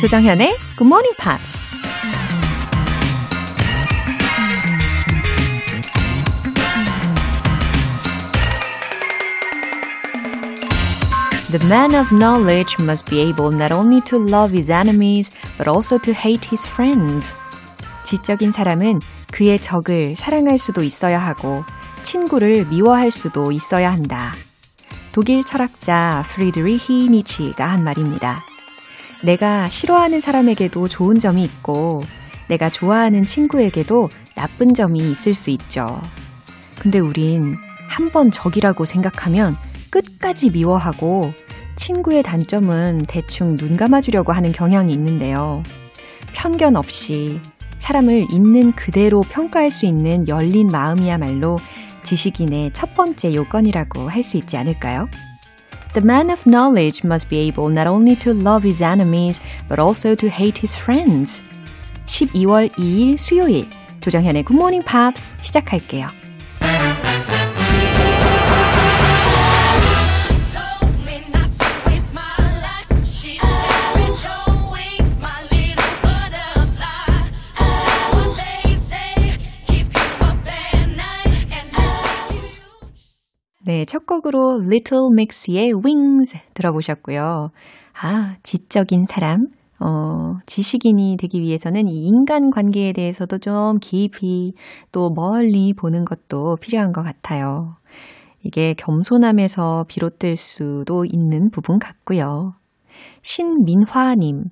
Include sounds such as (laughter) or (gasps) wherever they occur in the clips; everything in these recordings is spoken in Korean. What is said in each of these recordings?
조정현의 Good Morning Pops. The man of knowledge must be able not only to love his enemies, but also to hate his friends. 지적인 사람은 그의 적을 사랑할 수도 있어야 하고, 친구를 미워할 수도 있어야 한다. 독일 철학자 프리드리히 니치가 한 말입니다. 내가 싫어하는 사람에게도 좋은 점이 있고, 내가 좋아하는 친구에게도 나쁜 점이 있을 수 있죠. 근데 우린 한 번 적이라고 생각하면 끝까지 미워하고, 친구의 단점은 대충 눈 감아주려고 하는 경향이 있는데요. 편견 없이 사람을 있는 그대로 평가할 수 있는 열린 마음이야말로 지식인의 첫 번째 요건이라고 할 수 있지 않을까요? The man of knowledge must be able not only to love his enemies, but also to hate his friends. 12월 2일 수요일, 조정현의 Good Morning Pops 시작할게요. 첫 곡으로 Little Mix의 Wings 들어보셨고요. 아, 지적인 사람. 어, 지식인이 되기 위해서는 이 인간 관계에 대해서도 좀 깊이 또 멀리 보는 것도 필요한 것 같아요. 이게 겸손함에서 비롯될 수도 있는 부분 같고요. 신민화님.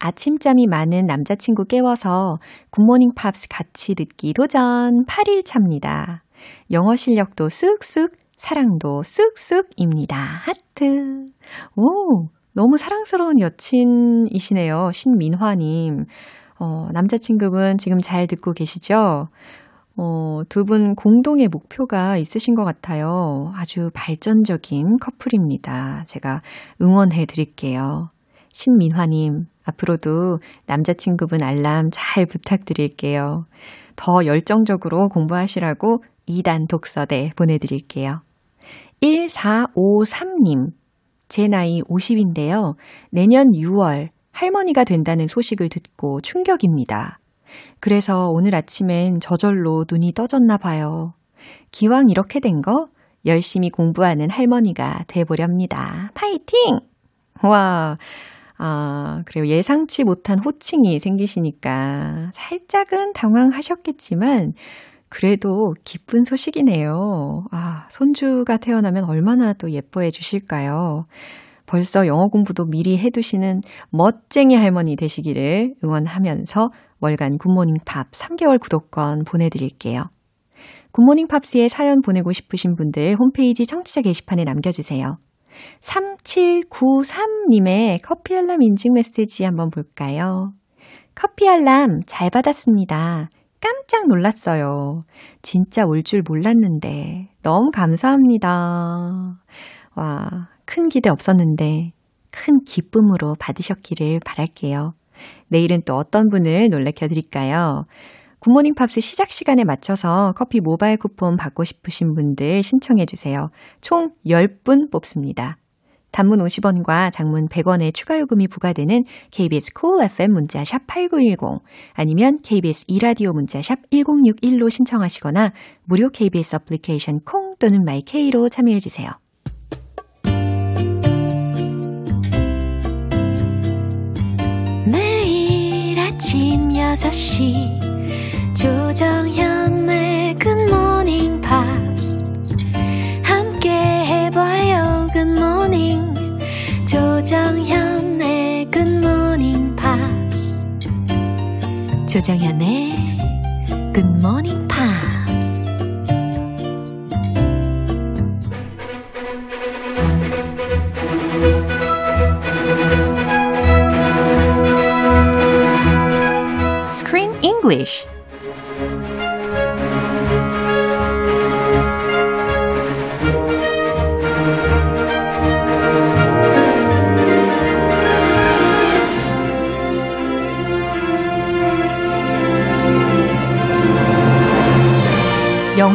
아침잠이 많은 남자친구 깨워서 굿모닝 팝스 같이 듣기 도전 8일 차입니다. 영어 실력도 쓱쓱 사랑도 쓱쓱입니다. 하트. 오, 너무 사랑스러운 여친이시네요. 신민화님. 어, 남자친구분 지금 잘 듣고 계시죠? 어, 두 분 공동의 목표가 있으신 것 같아요. 아주 발전적인 커플입니다. 제가 응원해 드릴게요. 신민화님, 앞으로도 남자친구분 알람 잘 부탁드릴게요. 더 열정적으로 공부하시라고 2단 독서대 보내드릴게요. 1453님, 제 나이 50인데요. 내년 6월 할머니가 된다는 소식을 듣고 충격입니다. 그래서 오늘 아침엔 저절로 눈이 떠졌나 봐요. 기왕 이렇게 된 거 열심히 공부하는 할머니가 돼보렵니다. 파이팅! 와, 아, 그리고 예상치 못한 호칭이 생기시니까 살짝은 당황하셨겠지만, 그래도 기쁜 소식이네요. 아, 손주가 태어나면 얼마나 또 예뻐해 주실까요? 벌써 영어 공부도 미리 해두시는 멋쟁이 할머니 되시기를 응원하면서 월간 굿모닝 팝스 3개월 구독권 보내드릴게요. 굿모닝 팝스에 사연 보내고 싶으신 분들 홈페이지 청취자 게시판에 남겨주세요. 3793님의 커피 알람 인증 메시지 한번 볼까요? 커피 알람 잘 받았습니다. 깜짝 놀랐어요. 진짜 올 줄 몰랐는데. 너무 감사합니다. 와, 큰 기대 없었는데 큰 기쁨으로 받으셨기를 바랄게요. 내일은 또 어떤 분을 놀래켜 드릴까요? 굿모닝 팝스 시작 시간에 맞춰서 커피 모바일 쿠폰 받고 싶으신 분들 신청해 주세요. 총 10분 뽑습니다. 단문 50원과 장문 100원의 추가 요금이 부과되는 KBS cool FM 문자 샵 8910 아니면 KBS 2라디오 문자 샵 1061로 신청하시거나 무료 KBS 어플리케이션 콩 또는 my K로 참여해 주세요. 매일 아침 6시 조정현의 굿모닝 팝 조정현의 굿모닝 팝스 조정현의 굿모닝 팝스 Screen English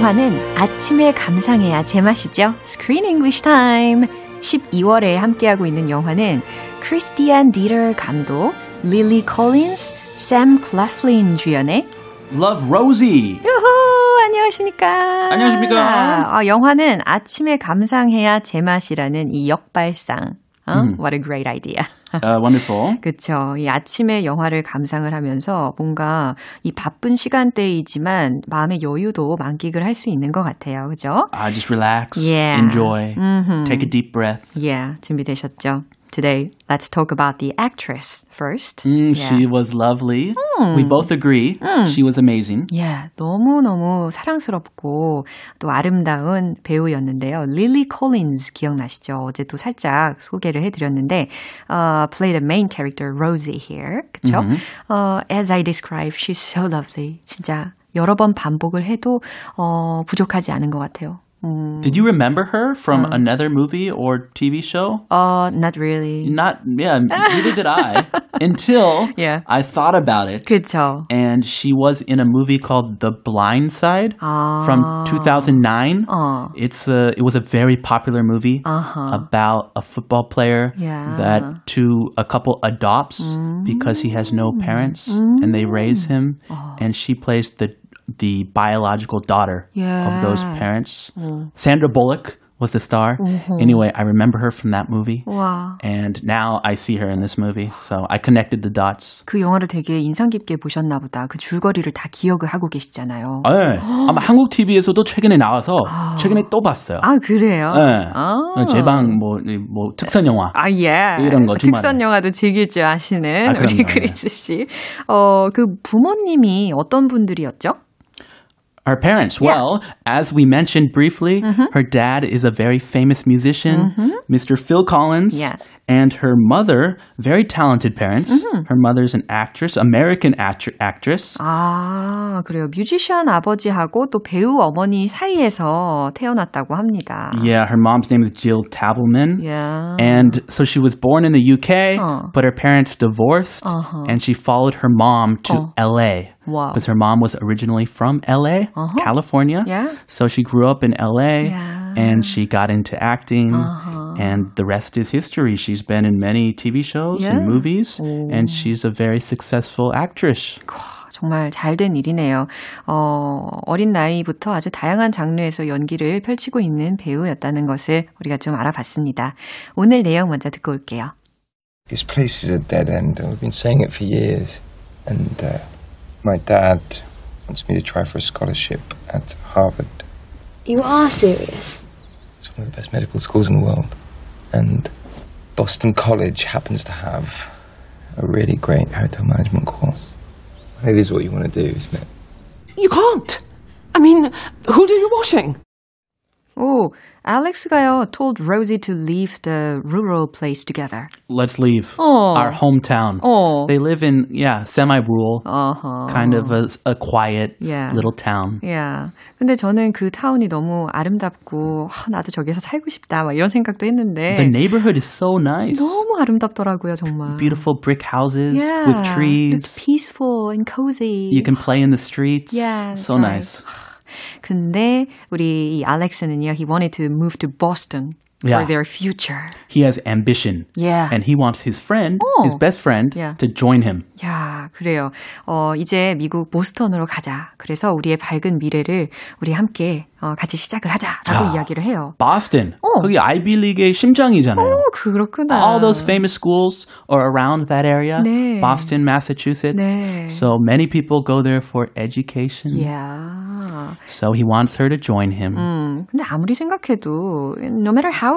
영화는 아침에 감상해야 제맛이죠. Screen English Time. 12월에 함께하고 있는 영화는 크리스티안 디터 감독, 릴리 콜린스, 샘 클래플린 주연의 Love Rosie. 유후, 안녕하십니까. 안녕하십니까. 아, 영화는 아침에 감상해야 제맛이라는 이 역발상. 어? What a great idea. Uh, wonderful. 그쵸. 이 아침에 영화를 감상을 하면서 뭔가 이 바쁜 시간대이지만 마음의 여유도 만끽을 할 수 있는 것 같아요. 그죠? Uh, just relax, Yeah. enjoy, Mhm. take a deep breath. Yeah, 준비되셨죠? Today, let's talk about the actress first. Mm, yeah. She was lovely. We both agree. She was amazing. Yeah, 너무너무 사랑스럽고 또 아름다운 배우였는데요. 릴리 콜린즈 기억나시죠? 어제 또 살짝 소개를 해드렸는데 uh, play the main character Rosie here. 그쵸? 어, as I described, she's so lovely. 진짜 여러 번 반복을 해도 어, 부족하지 않은 것 같아요. Mm. Did you remember her from mm. another movie or TV show? Oh, uh, not really. Not yeah, neither did I (laughs) until yeah. I thought about it. 그쵸. And she was in a movie called The Blind Side uh, from ah. 2009. Uh. It's a it was a very popular movie uh-huh. about a football player yeah. that to a couple adopts mm. because he has no mm. parents mm. and they raise him oh. and she plays the the biological daughter of those Yeah. parents. Sandra Bullock was the star. Anyway, I remember her from that movie. 와. And now I see her in this movie. So I connected the dots. 그 영화를 되게 인상 깊게 보셨나 보다. 그 줄거리를 다 기억을 하고 계시잖아요. 네. 아마 한국 TV에서도 최근에 나와서 최근에 또 봤어요. 아, 그래요? 네. 아. 제방 뭐, 이뭐 특선 영화. 아, 예. 이런 거 주말에. 특선 영화도 즐길 줄 아시는 아, 우리 그럼요. 크리스 씨. 어, 그 부모님이 어떤 분들이었죠? Her parents. Yeah. Well, as we mentioned briefly, her dad is a very famous musician, Mr. Phil Collins. Yeah. And her mother, very talented parents. Her mother's an actress, American actr- actress. 아, 그래요. 뮤지션 아버지하고 또 배우 어머니 사이에서 태어났다고 합니다. Yeah, her mom's name is Jill Tavelman. Yeah. And so she was born in the UK, Uh. but her parents divorced, and she followed her mom to LA. Wow. Because her mom was originally from LA, California. Yeah. So she grew up in LA Yeah. and she got into acting, and the rest is history. She's been in many TV shows Yeah. and movies, and she's a very successful actress. 정말 잘된 일이네요. 어, 어린 나이부터 아주 다양한 장르에서 연기를 펼치고 있는 배우였다는 것을 우리가 좀 알아봤습니다. 오늘 내용 먼저 듣고 올게요. This place is a dead end, and we've been saying it for years. And uh, my dad wants me to try for a scholarship at Harvard. You are serious? It's one of the best medical schools in the world. And Boston College happens to have a really great hotel management course. It is what you want to do, isn't it? You can't. I mean, who'll do your washing? 오, 알렉스가요 told Rosie to leave the rural place together. Let's leave Oh. our hometown. 어. They live in, yeah, semi rural, 어허. kind of a, a quiet Yeah. little town. 야, 근데 저는 그 타운이 너무 아름답고 아, 나도 저기서 살고 싶다 막 이런 생각도 했는데 The neighborhood is so nice. 너무 아름답더라고요 정말. Beautiful brick houses yeah, with It's trees. peaceful and cozy. You can play in the streets. Yeah, that's so right. nice. 근데 우리 이 알렉스는요, he wanted to move to Boston Yeah. for their future. He has ambition. Yeah. And he wants his friend, Oh. his best friend, Yeah. to join him. 야, 그래요. 어, 이제 미국 보스턴으로 가자. 그래서 우리의 밝은 미래를 우리 함께 어, 같이 시작을 하자라고 아. 이야기를 해요. Boston. 어. 거기 아이비리그의 심장이잖아요. 오, 그렇구나. All those famous schools are around that area. 네. Boston, Massachusetts. 네. So many people go there for education. Yeah. So he wants her to join him. 음, 근데 아무리 생각해도 no matter how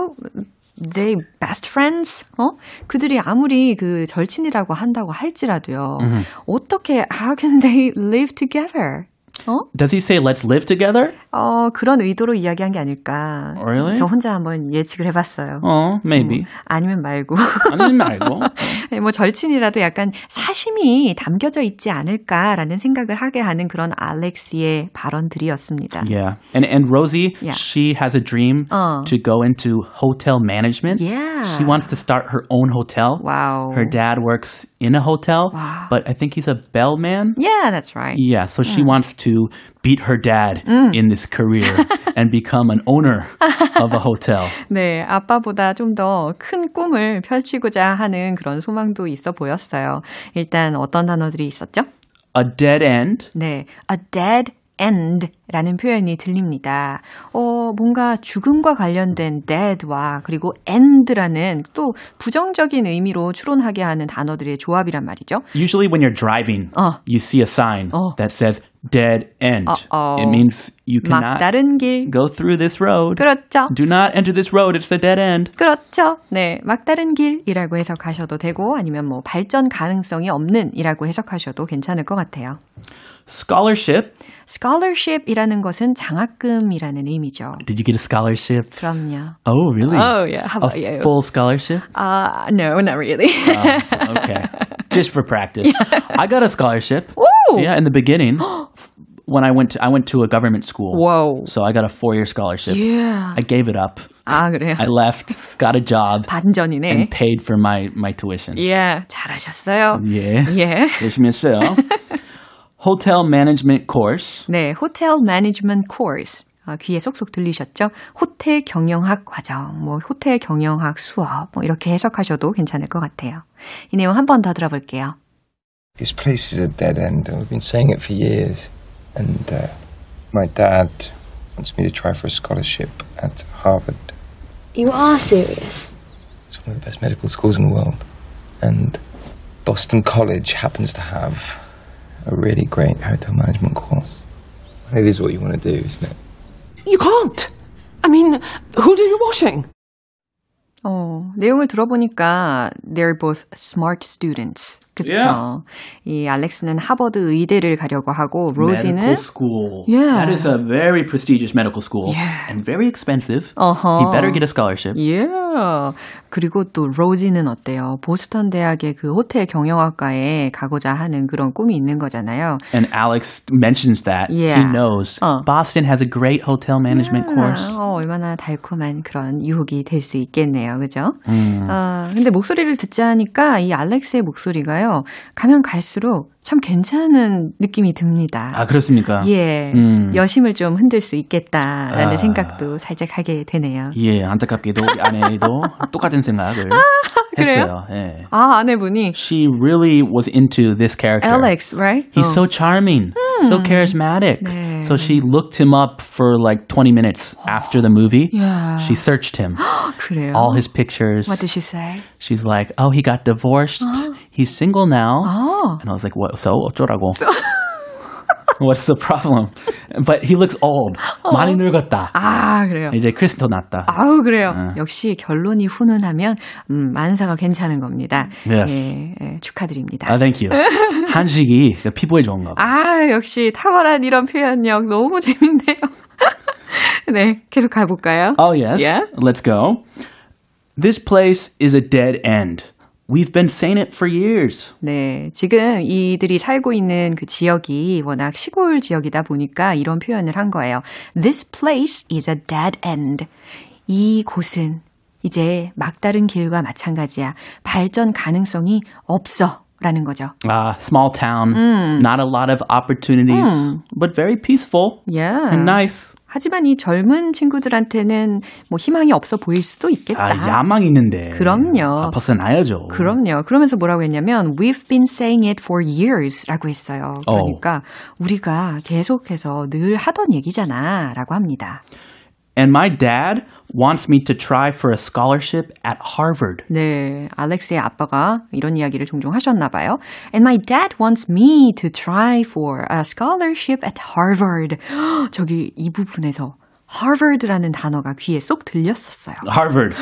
they best friends, 어? 그들이 아무리 그 절친이라고 한다고 할지라도요. 어떻게 how can they live together? 어? Does he say, let's live together? 어, 그런 의도로 이야기한 게 아닐까. Really? 저 혼자 한번 예측을 해봤어요. Oh, maybe. 아니면 말고. (laughs) 아니면 말고. (laughs) 뭐 절친이라도 약간 사심이 담겨져 있지 않을까라는 생각을 하게 하는 그런 알렉스의 발언들이었습니다. Yeah. And and Rosie, Yeah. she has a dream 어. to go into hotel management. Yeah. She wants to start her own hotel. 와우. Her dad works in a hotel, Wow. but I think he's a bellman. Yeah, that's right. Yeah, so she wants to to to beat her dad in this career and become an owner of a hotel. 네, 아빠보다 좀 더 큰 꿈을 펼치고자 하는 그런 소망도 있어 보였어요. 일단 어떤 단어들이 있었죠? A dead end. 네, a dead end 라는 표현이 들립니다. 어, 뭔가 죽음과 관련된 dead와 그리고 end라는 또 부정적인 의미로 추론하게 하는 단어들의 조합이란 말이죠. Usually when you're driving, 어. you see a sign 어. that says dead end. Uh-oh. It means you cannot 막다른 길. go through this road. 그렇죠. Do not enter this road. It's a dead end. 그렇죠. 네. 막다른 길이라고 해석하셔도 되고 아니면 뭐 발전 가능성이 없는 이라고 해석하셔도 괜찮을 것 같아요. Scholarship. scholarship이라는 것은 장학금이라는 의미죠. Did you get a scholarship? 그럼요. Oh, really? Oh, yeah. How a about you? full scholarship? Uh, no, not really. Oh, okay. (laughs) Just for practice. I got a scholarship. Ooh. Yeah, in the beginning. (gasps) when I went to I went to a government school. Whoa. So I got a four-year scholarship. Yeah. I gave it up. 아, 그래요? I left, got a job, 반전이네. and paid for my my tuition. 예, 잘하셨어요. 예. 예. 열심히 했어요. (laughs) Hotel management course. 네, 호텔 매니지먼트 코스. 아, 귀에 쏙쏙 들리셨죠? 호텔 경영학 과정, 뭐 호텔 경영학 수업, 뭐 이렇게 해석하셔도 괜찮을 것 같아요. 이 내용 한 번 더 들어볼게요. This place is a dead end. I've been saying it for years. And uh, my dad wants me to try for a scholarship at Harvard. You are serious? It's one of the best medical schools in the world. And Boston College happens to have a really great hotel management course. It is what you want to do, isn't it? You can't. I mean, who'll do your washing? 어, 내용을 들어보니까 they're both smart students. 그쵸? Yeah. 이 알렉스는 하버드 의대를 가려고 하고 로지는 medical school. Yeah. That is a very prestigious medical school Yeah. and very expensive. 어허. He better get a scholarship. Yeah. 그리고 또 로지는 어때요? 보스턴 대학의 그 호텔 경영학과에 가고자 하는 그런 꿈이 있는 거잖아요. And Alex mentions that. Yeah. He knows. 어. Boston has a great hotel management course. 아, 어, 얼마나 달콤한 그런 유혹이 될 수 있겠네요. 그죠? 음. 아, 근데 목소리를 듣자 하니까 이 알렉스의 목소리가요. 가면 갈수록 참 괜찮은 느낌이 듭니다. 아, 그렇습니까? 예. 음. 여심을 좀 흔들 수 있겠다라는 아. 생각도 살짝 하게 되네요. 예, 안타깝게도 우리 아내도 똑같은 생각을 했어요. 예. 아, 아내분이 She really was into this character. Alex, right? He's 어. so charming, so charismatic. 네. So she looked him up for like 20 minutes after the movie. Yeah. She searched him, 그래요. all his pictures. What did she say? She's like, "Oh, he got divorced. He's single now." 어. And I was like, "What? So 어쩌라고?" What's the problem? But he looks old. 많이 늙었다. 아, 그래요. 이제 크리스토 났다. 아우 그래요. 역시 결론이 훈훈하면 음, 만사가 괜찮은 겁니다. Yes. 예, 예, 축하드립니다. 아, thank you. 한식이 피부에 좋은가 봐. 아, 역시 탁월한 이런 표현력 너무 재밌네요. 네, 계속 가볼까요? Oh, yes. Yeah? Let's go. This place is a dead end. We've been saying it for years. 네, 지금 이들이 살고 있는 그 지역이 워낙 시골 지역이다 보니까 이런 표현을 한 거예요. This place is a dead end. 이 곳은 이제 막다른 길과 마찬가지야. 발전 가능성이 없어. 라는 거죠. Uh, small town, not a lot of opportunities, but very peaceful Yeah. and nice. 하지만 이 젊은 친구들한테는 뭐 희망이 없어 보일 수도 있겠다. 아, 야망 있는데. 그럼요. 아, 벗어나야죠. 그럼요. 그러면서 뭐라고 했냐면 we've been saying it for years라고 했어요. 그러니까 우리가 계속해서 늘 하던 얘기잖아라고 합니다. And my dad wants me to try for a scholarship at Harvard. 네, 알렉스의 아빠가 이런 이야기를 종종 하셨나 봐요. And my dad wants me to try for a scholarship at Harvard. 저기 이 부분에서 Harvard라는 단어가 귀에 쏙 들렸었어요. Harvard.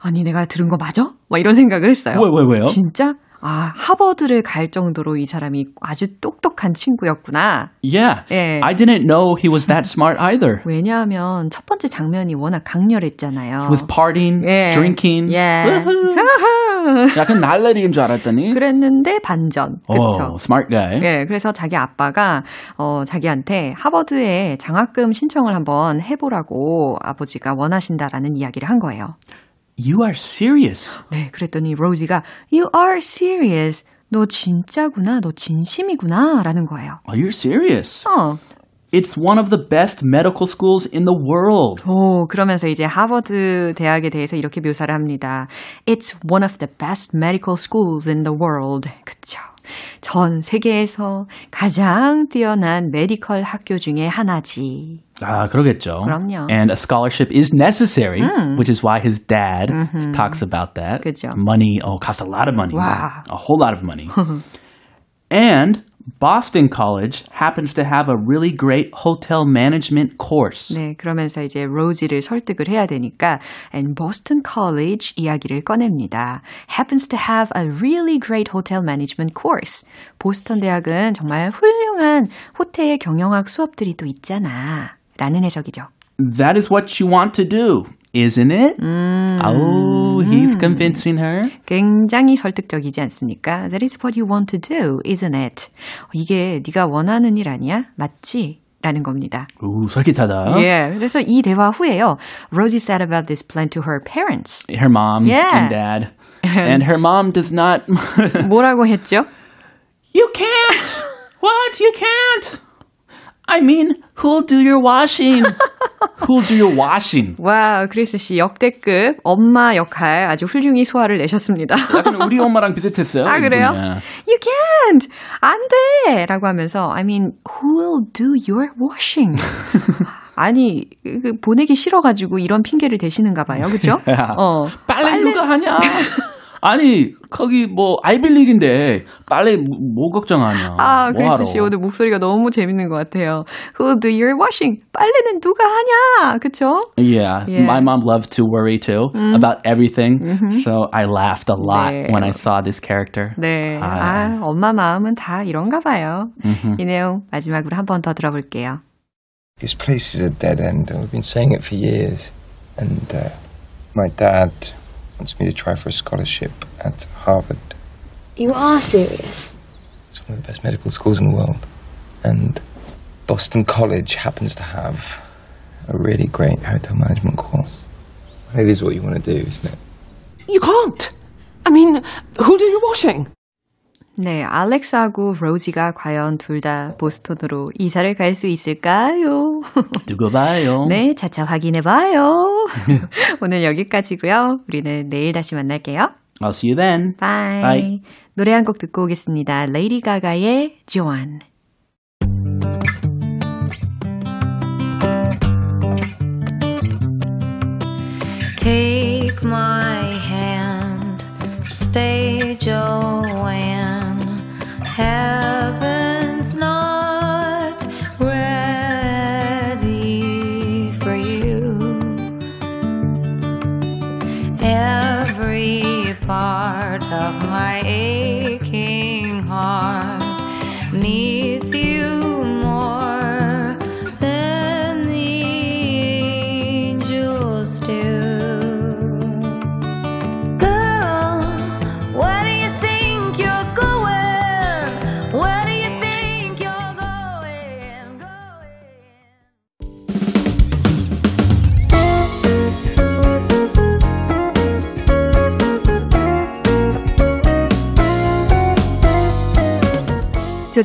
아니 내가 들은 거 맞아? 막 이런 생각을 했어요. 왜, 왜, 왜요? 진짜? 아, 하버드를 갈 정도로 이 사람이 아주 똑똑한 친구였구나. Yeah. 예. I didn't know he was that smart either. 왜냐하면 첫 번째 장면이 워낙 강렬했잖아요. Was partying, 예. drinking. 예. (laughs) 약간 날라리인 줄 알았더니. 그랬는데 반전. 그렇죠. Oh, smart guy. 예, 그래서 자기 아빠가 어 자기한테 하버드에 장학금 신청을 한번 해 보라고 아버지가 원하신다라는 이야기를 한 거예요. You are serious. 네, 그랬더니 로지가 You are serious. 너 진짜구나. 너 진심이구나. 라는 거예요. Are you serious? 어, It's one of the best medical schools in the world. 오, 그러면서 이제 하버드 대학에 대해서 이렇게 묘사를 합니다. It's one of the best medical schools in the world. 그쵸. 전 세계에서 가장 뛰어난 메디컬 학교 중에 하나지. 아, 그러겠죠. 그럼요. And a scholarship is necessary, which is why his dad talks about that. 그죠. Money, oh, cost a lot of money. Wow. A whole lot of money. (laughs) and Boston College happens to have a really great hotel management course. 네, 그러면서 이제 로지를 설득을 해야 되니까 and Boston College 이야기를 꺼냅니다. happens to have a really great hotel management course. 보스턴 대학은 정말 훌륭한 호텔 경영학 수업들이 또 있잖아. 라는 해석이죠. That is what you want to do, isn't it? Oh, he's convincing her. 굉장히 설득적이지 않습니까? That is what you want to do, isn't it? 이게 네가 원하는 일 아니야? 맞지? 라는 겁니다. 오, 솔깃하다. 예, 그래서 이 대화 후에요. Rosie said about this plan to her parents. Her mom Yeah. and dad. and her mom does not. (laughs) 뭐라고 했죠? you can't! (laughs) what? You can't! I mean, who'll do your washing? (laughs) who'll do your washing? 와, 크리스 씨 역대급 엄마 역할 아주 훌륭히 소화를 내셨습니다. 약간 우리 엄마랑 비슷했어요. 아, 그래요? 이분이야. You can't! 안 돼! 라고 하면서, I mean, who will do your washing? (laughs) 아니, 그 보내기 싫어가지고 이런 핑계를 대시는가 봐요. 그죠? (laughs) 어. 빨래 누가 하냐? 아니, 거기 뭐 아이빌리그인데 빨래 뭐, 뭐 걱정하냐? 아, 뭐? 크리스 씨 오늘 목소리가 너무 재밌는 것 같아요. Who do your washing? 빨래는 누가 하냐? 그쵸? Yeah, Yeah. my mom loved to worry too about everything. So I laughed a lot 네. when I saw this character. 네. 아. 아, 엄마 마음은 다 이런가 봐요. 이 내용 마지막으로 한 번 더 들어볼게요. This place is a dead end, and we've been saying it for years. And uh, my dad wants me to try for a scholarship at Harvard. You are serious? It's one of the best medical schools in the world. And Boston College happens to have a really great hotel management course. It is what you want to do, isn't it? You can't. I mean, who'll do your washing? 네, 알렉스하고 로지가 과연 둘 다 보스턴으로 이사를 갈 수 있을까요? (laughs) 두고 봐요. 네, 차차 확인해 봐요. (laughs) 오늘 여기까지고요. 우리는 내일 다시 만날게요. I'll see you then. Bye. Bye. 노래 한 곡 듣고 오겠습니다. 레이디 가가의 Joanne. Take my hand, stay Joanne.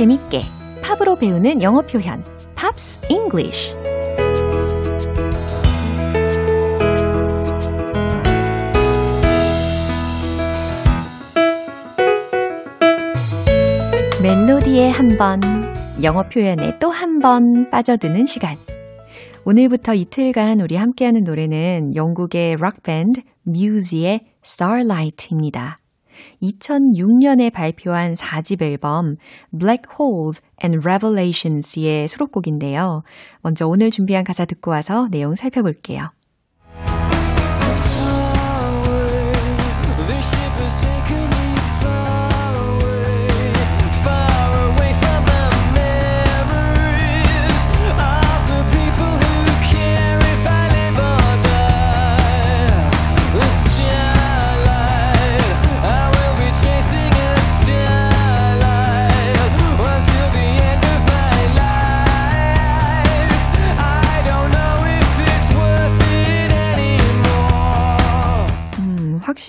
재밌게 팝으로 배우는 영어 표현 Pops English 멜로디에 한 번, 영어 표현에 또 한 번 빠져드는 시간. 오늘부터 이틀간 우리 함께하는 노래는 영국의 록밴드 뮤즈의 Starlight입니다. 2006년에 발표한 4집 앨범 Black Holes and Revelations의 수록곡인데요. 먼저 오늘 준비한 가사 듣고 와서 내용 살펴볼게요.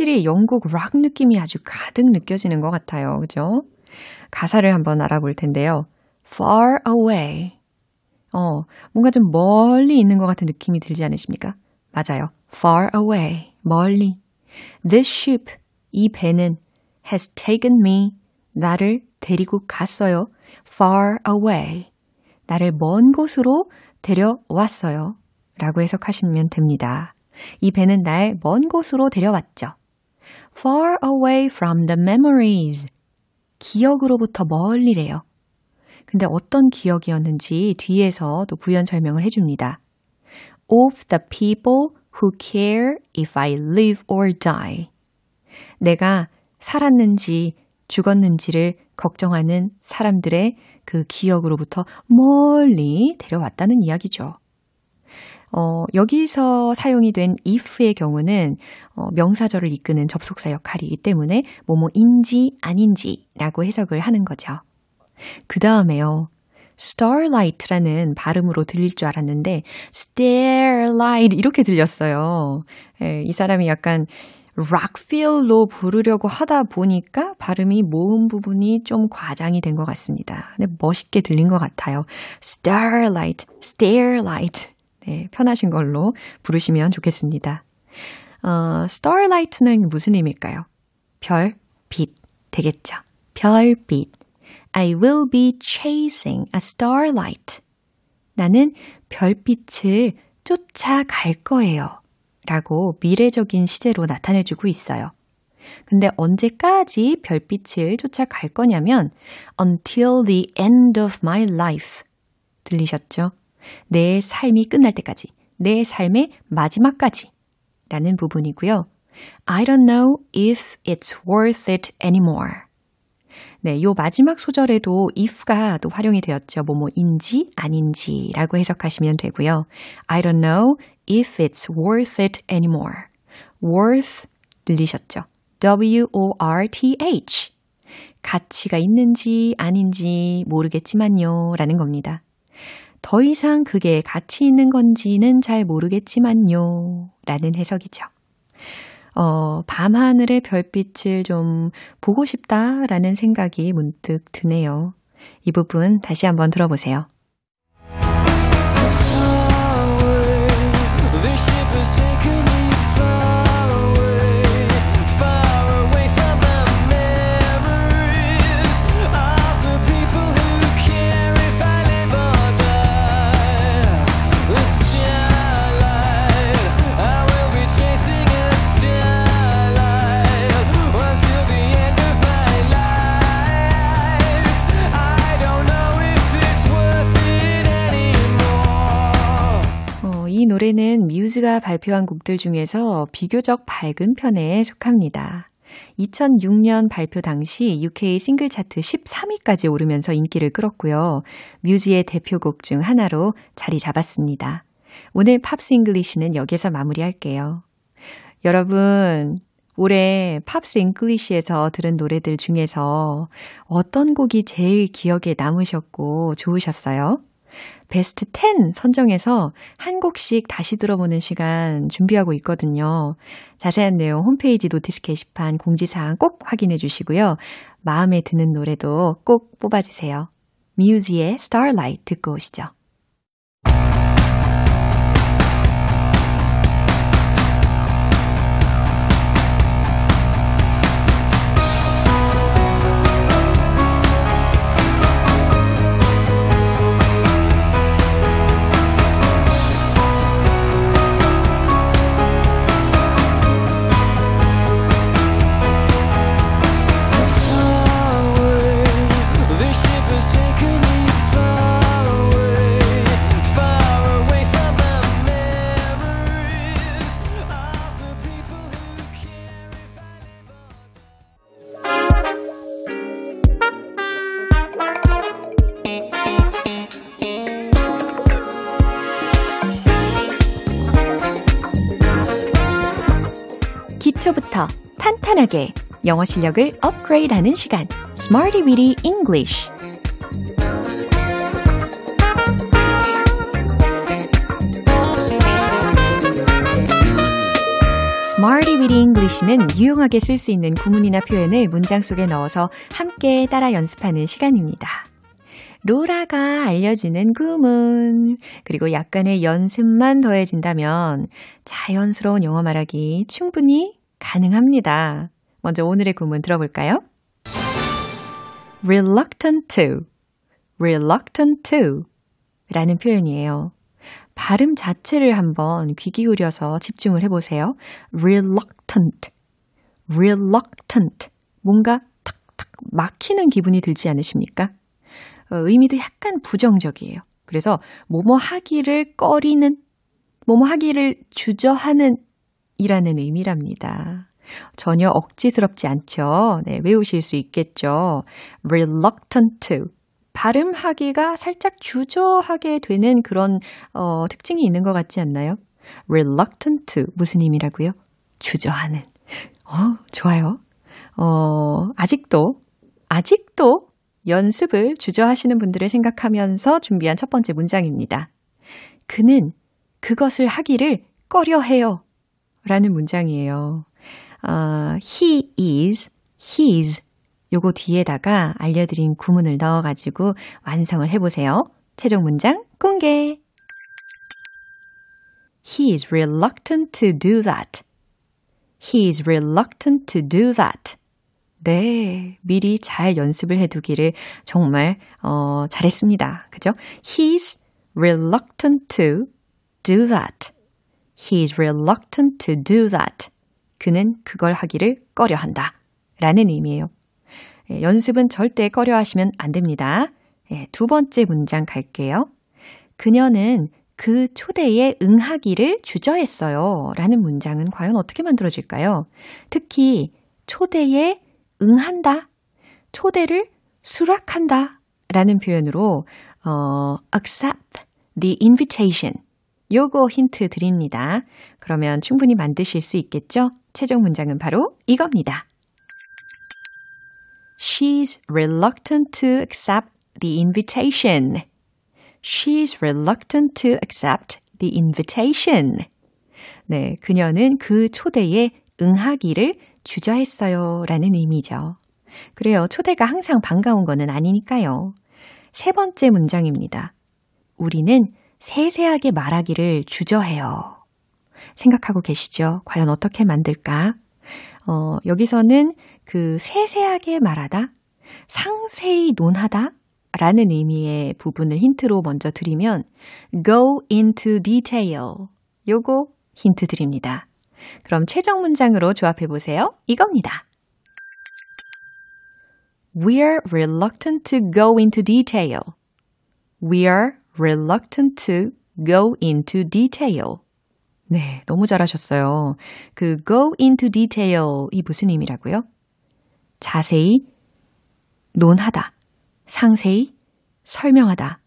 확실히 영국 락 느낌이 아주 가득 느껴지는 것 같아요. 그죠? 가사를 한번 알아볼 텐데요. far away. 어, 뭔가 좀 멀리 있는 것 같은 느낌이 들지 않으십니까? 맞아요. far away. 멀리. This ship. 이 배는 has taken me. 나를 데리고 갔어요. far away. 나를 먼 곳으로 데려왔어요. 라고 해석하시면 됩니다. 이 배는 날 먼 곳으로 데려왔죠. Far away from the memories. 기억으로부터 멀리래요. 근데 어떤 기억이었는지 뒤에서 또 부연 설명을 해줍니다. Of the people who care if I live or die. 내가 살았는지 죽었는지를 걱정하는 사람들의 그 기억으로부터 멀리 데려왔다는 이야기죠. 어, 여기서 사용이 된 if의 경우는 어, 명사절을 이끄는 접속사 역할이기 때문에 뭐뭐인지 아닌지라고 해석을 하는 거죠. 그 다음에요. starlight라는 발음으로 들릴 줄 알았는데 starlight 이렇게 들렸어요. 예, 이 사람이 약간 락필로 부르려고 하다 보니까 발음이 모음 부분이 좀 과장이 된 것 같습니다. 근데 멋있게 들린 것 같아요. starlight, starlight. 네, 편하신 걸로 부르시면 좋겠습니다. 어, starlight는 무슨 의미일까요? 별, 빛 되겠죠. 별빛. I will be chasing a starlight. 나는 별빛을 쫓아갈 거예요. 라고 미래적인 시제로 나타내주고 있어요. 근데 언제까지 별빛을 쫓아갈 거냐면 until the end of my life. 들리셨죠? 내 삶이 끝날 때까지, 내 삶의 마지막까지 라는 부분이고요. I don't know if it's worth it anymore. 네, 요 마지막 소절에도 if가 또 활용이 되었죠. 뭐뭐인지 아닌지라고 해석하시면 되고요. I don't know if it's worth it anymore. worth 들리셨죠? W-O-R-T-H. 가치가 있는지 아닌지 모르겠지만요. 라는 겁니다. 더 이상 그게 가치 있는 건지는 잘 모르겠지만요. 라는 해석이죠. 어, 밤하늘의 별빛을 좀 보고 싶다라는 생각이 문득 드네요. 이 부분 다시 한번 들어보세요. 이 노래는 뮤즈가 발표한 곡들 중에서 비교적 밝은 편에 속합니다. 2006년 발표 당시 UK 싱글 차트 13위까지 오르면서 인기를 끌었고요. 뮤즈의 대표곡 중 하나로 자리 잡았습니다. 오늘 Pops English는 여기서 마무리할게요. 여러분, 올해 Pops English에서 들은 노래들 중에서 어떤 곡이 제일 기억에 남으셨고 좋으셨어요? 베스트 10 선정해서 한 곡씩 다시 들어보는 시간 준비하고 있거든요. 자세한 내용 홈페이지 notice 게시판 공지사항 꼭 확인해 주시고요. 마음에 드는 노래도 꼭 뽑아주세요. 뮤즈의 Starlight 듣고 오시죠. 탄탄하게 영어 실력을 업그레이드하는 시간 Smarty Weedy English Smarty with English는 유용하게 쓸 수 있는 구문이나 표현을 문장 속에 넣어서 함께 따라 연습하는 시간입니다. 로라가 알려주는 구문, 그리고 약간의 연습만 더해진다면 자연스러운 영어 말하기 충분히 가능합니다. 먼저 오늘의 구문 들어볼까요? reluctant to, reluctant to 라는 표현이에요. 발음 자체를 한번 귀 기울여서 집중을 해보세요. reluctant, reluctant. 뭔가 탁탁 막히는 기분이 들지 않으십니까? 어, 의미도 약간 부정적이에요. 그래서 뭐뭐 하기를 꺼리는, 뭐뭐 하기를 주저하는 이라는 의미랍니다. 전혀 억지스럽지 않죠. 네, 외우실 수 있겠죠. reluctant. 발음하기가 살짝 주저하게 되는 그런 어, 특징이 있는 것 같지 않나요? reluctant 무슨 의미라고요? 주저하는. 어, 좋아요. 어, 아직도 아직도 연습을 주저하시는 분들을 생각하면서 준비한 첫 번째 문장입니다. 그는 그것을 하기를 꺼려 해요. 라는 문장이에요. 어, he is, his. 요거 뒤에다가 알려드린 구문을 넣어가지고 완성을 해보세요. 최종 문장 공개. He is reluctant to do that. He is reluctant to do that. 네, 미리 잘 연습을 해두기를 정말 어, 잘했습니다. 그죠? He's reluctant to do that. He's reluctant to do that. 그는 그걸 하기를 꺼려 한다. 라는 의미예요. 예, 연습은 절대 꺼려 하시면 안 됩니다. 예, 두 번째 문장 갈게요. 그녀는 그 초대에 응하기를 주저했어요. 라는 문장은 과연 어떻게 만들어질까요? 특히 초대에 응한다, 초대를 수락한다 라는 표현으로 어, accept the invitation 요거 힌트 드립니다. 그러면 충분히 만드실 수 있겠죠? 최종 문장은 바로 이겁니다. She's reluctant to accept the invitation. She's reluctant to accept the invitation. 네, 그녀는 그 초대에 응하기를 주저했어요. 라는 의미죠. 그래요. 초대가 항상 반가운 거는 아니니까요. 세 번째 문장입니다. 우리는 세세하게 말하기를 주저해요. 생각하고 계시죠? 과연 어떻게 만들까? 어, 여기서는 그 세세하게 말하다, 상세히 논하다, 라는 의미의 부분을 힌트로 먼저 드리면 go into detail. 요거 힌트 드립니다. 그럼 최종 문장으로 조합해 보세요. 이겁니다. We're reluctant to go into detail. We're reluctant to go into detail. 네, 너무 잘하셨어요. 그 go into detail 이 무슨 의미라고요? 자세히 논하다, 상세히 설명하다,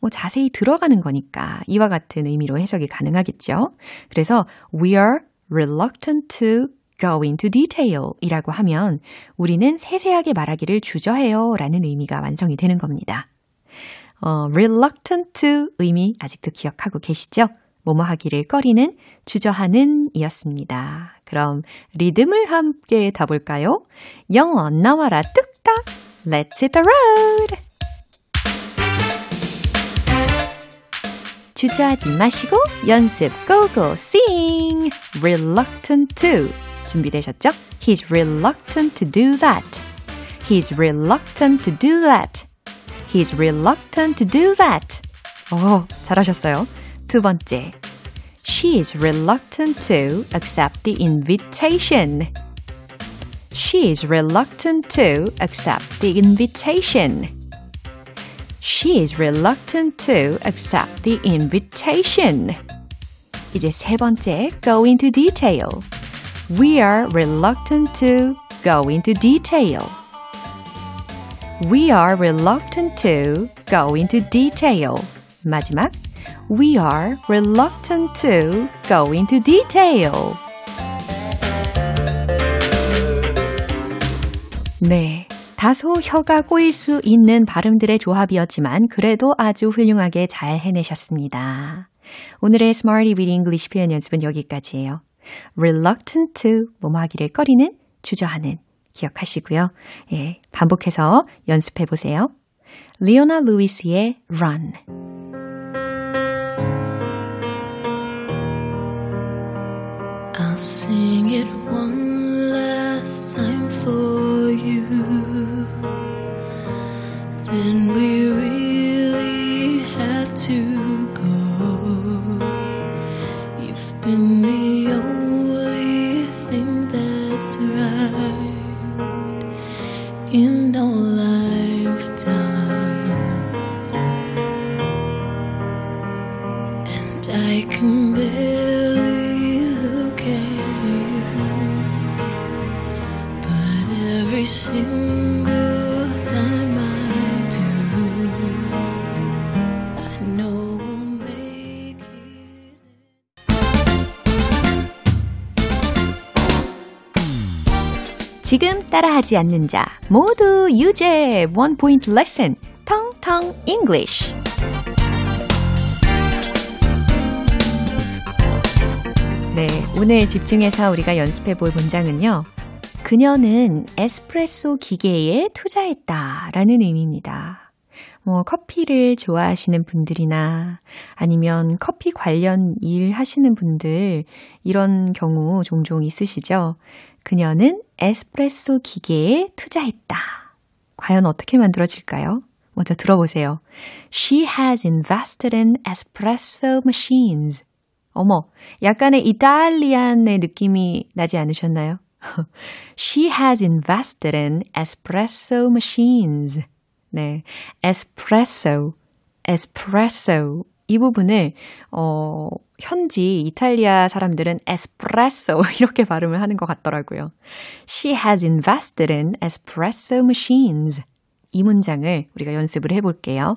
뭐 자세히 들어가는 거니까 이와 같은 의미로 해석이 가능하겠죠. 그래서 we are reluctant to go into detail 이라고 하면 우리는 세세하게 말하기를 주저해요 라는 의미가 완성이 되는 겁니다. 어, reluctant to 의미 아직도 기억하고 계시죠? 뭐뭐 하기를 꺼리는, 주저하는 이었습니다. 그럼 리듬을 함께 타볼까요? 영어 나와라 뚝딱! Let's hit the road! 주저하지 마시고 연습 고고 sing! reluctant to 준비되셨죠? He's reluctant to do that. He's reluctant to do that. He's reluctant to do that. 오, 잘하셨어요. 두 번째. She is reluctant to accept the invitation. She is reluctant to accept the invitation. She is reluctant to accept the invitation. 이제 세 번째, go into detail. We are reluctant to go into detail. We are reluctant to go into detail. 마지막, we are reluctant to go into detail. 네. 다소 혀가 꼬일 수 있는 발음들의 조합이었지만 그래도 아주 훌륭하게 잘 해내셨습니다. 오늘의 Smarty with English 표현 연습은 여기까지예요. reluctant to 뭐뭐 하기를 꺼리는, 주저하는 기억하시고요. 예, 반복해서 연습해 보세요. 리오나 루이스의 Run. I'll sing it one last time for you. Then we 지금 따라하지 않는 자 모두 유죄 원 포인트 레슨 텅텅 English 네, 오늘 집중해서 우리가 연습해 볼 문장은요. 그녀는 에스프레소 기계에 투자했다 라는 의미입니다. 뭐, 커피를 좋아하시는 분들이나 아니면 커피 관련 일 하시는 분들, 이런 경우 종종 있으시죠? 그녀는 에스프레소 기계에 투자했다. 과연 어떻게 만들어질까요? 먼저 들어보세요. She has invested in espresso machines. 어머, 약간의 이탈리안의 느낌이 나지 않으셨나요? She has invested in espresso machines. 네, espresso, espresso. 이 부분을, 어, 현지 이탈리아 사람들은 espresso 이렇게 발음을 하는 것 같더라고요. She has invested in espresso machines. 이 문장을 우리가 연습을 해볼게요.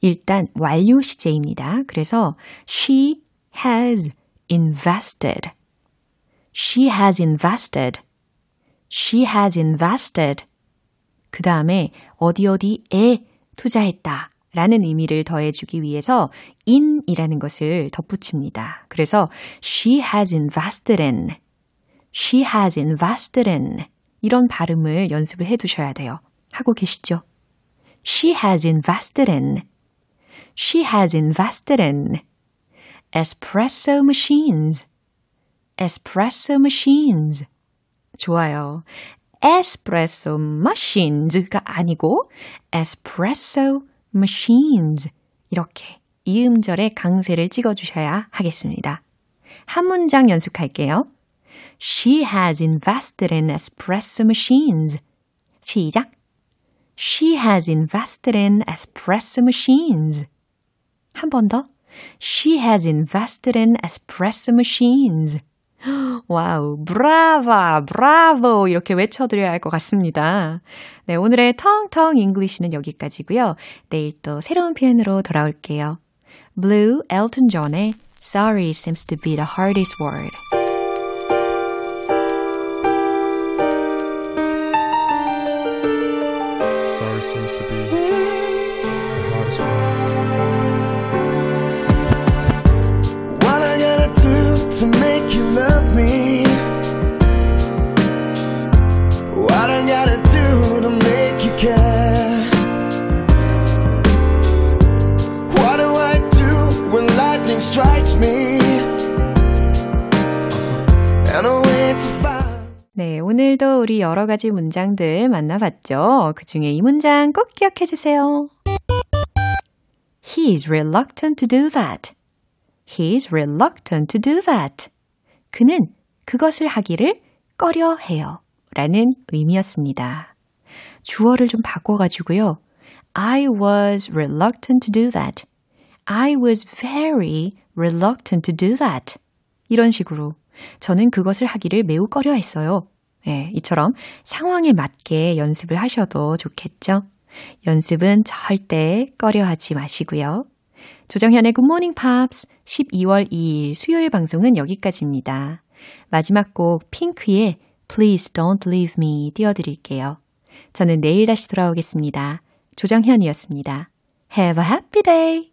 일단 완료 시제입니다. 그래서 she has invested. She has invested. She has invested. 그 다음에 어디 어디에 투자했다 라는 의미를 더해주기 위해서 in이라는 것을 덧붙입니다. 그래서 she has invested in. She has invested in. 이런 발음을 연습을 해 두셔야 돼요. 하고 계시죠? She has invested in. She has invested in. espresso machines. espresso machines. 좋아요. espresso machines가 아니고 espresso machines. 이렇게 이음절에 강세를 찍어주셔야 하겠습니다. 한 문장 연습할게요. She has invested in espresso machines. 시작. She has invested in espresso machines. 한 번 더. She has invested in espresso machines. Wow, brava, 브라보 이렇게 외쳐드려야 할 것 같습니다. 네, 오늘의 통통 English는 여기까지고요. 내일 또 새로운 표현으로 돌아올게요. Blue, Elton John의 Sorry seems to be the hardest word. To make you love me? What I gotta do to make you care? What do I do when lightning strikes me? And a way to find. 네, 오늘도 우리 여러 가지 문장들 만나봤죠. 그 중에 이 문장 꼭 기억해 주세요. He is reluctant to do that. He is reluctant to do that. 그는 그것을 하기를 꺼려 해요. 라는 의미였습니다. 주어를 좀 바꿔가지고요. I was reluctant to do that. I was very reluctant to do that. 이런 식으로 저는 그것을 하기를 매우 꺼려 했어요. 예, 이처럼 상황에 맞게 연습을 하셔도 좋겠죠? 연습은 절대 꺼려 하지 마시고요. 조정현의 Morning Pops 12월 2일 수요일 방송은 여기까지입니다. 마지막 곡 핑크의 Please Don't Leave Me 띄워드릴게요. 저는 내일 다시 돌아오겠습니다. 조정현이었습니다. Have a happy day!